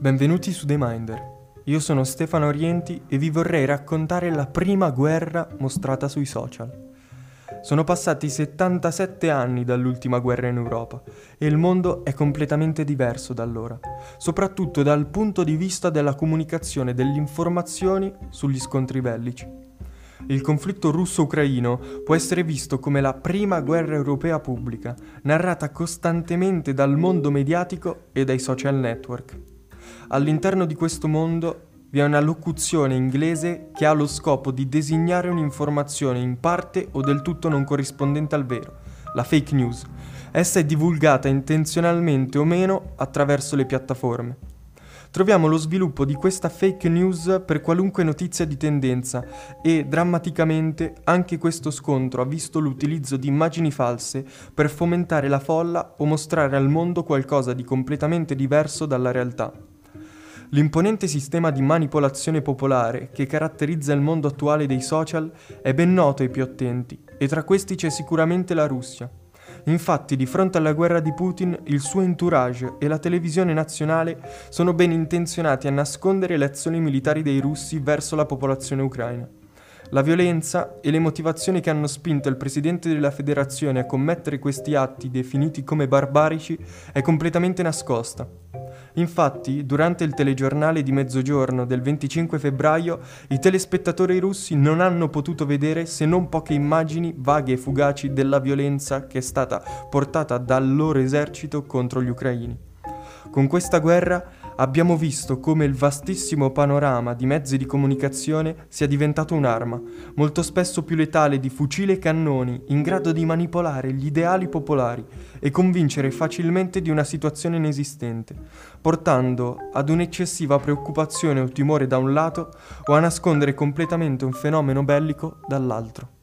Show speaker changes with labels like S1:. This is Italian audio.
S1: Benvenuti su The Minder. Io sono Stefano Orienti e vi vorrei raccontare la prima guerra mostrata sui social. Sono passati 77 anni dall'ultima guerra in Europa e il mondo è completamente diverso da allora, soprattutto dal punto di vista della comunicazione delle informazioni sugli scontri bellici. Il conflitto russo-ucraino può essere visto come la prima guerra europea pubblica, narrata costantemente dal mondo mediatico e dai social network. All'interno di questo mondo vi è una locuzione inglese che ha lo scopo di designare un'informazione in parte o del tutto non corrispondente al vero, la fake news. Essa è divulgata intenzionalmente o meno attraverso le piattaforme. Troviamo lo sviluppo di questa fake news per qualunque notizia di tendenza e, drammaticamente, anche questo scontro ha visto l'utilizzo di immagini false per fomentare la folla o mostrare al mondo qualcosa di completamente diverso dalla realtà. L'imponente sistema di manipolazione popolare che caratterizza il mondo attuale dei social è ben noto ai più attenti, e tra questi c'è sicuramente la Russia. Infatti, di fronte alla guerra di Putin, il suo entourage e la televisione nazionale sono ben intenzionati a nascondere le azioni militari dei russi verso la popolazione ucraina. La violenza e le motivazioni che hanno spinto il presidente della federazione a commettere questi atti definiti come barbarici è completamente nascosta. Infatti, durante il telegiornale di mezzogiorno del 25 febbraio, i telespettatori russi non hanno potuto vedere se non poche immagini vaghe e fugaci della violenza che è stata portata dal loro esercito contro gli ucraini. Con questa guerra abbiamo visto come il vastissimo panorama di mezzi di comunicazione sia diventato un'arma, molto spesso più letale di fucili e cannoni, in grado di manipolare gli ideali popolari e convincere facilmente di una situazione inesistente, portando ad un'eccessiva preoccupazione o timore da un lato o a nascondere completamente un fenomeno bellico dall'altro.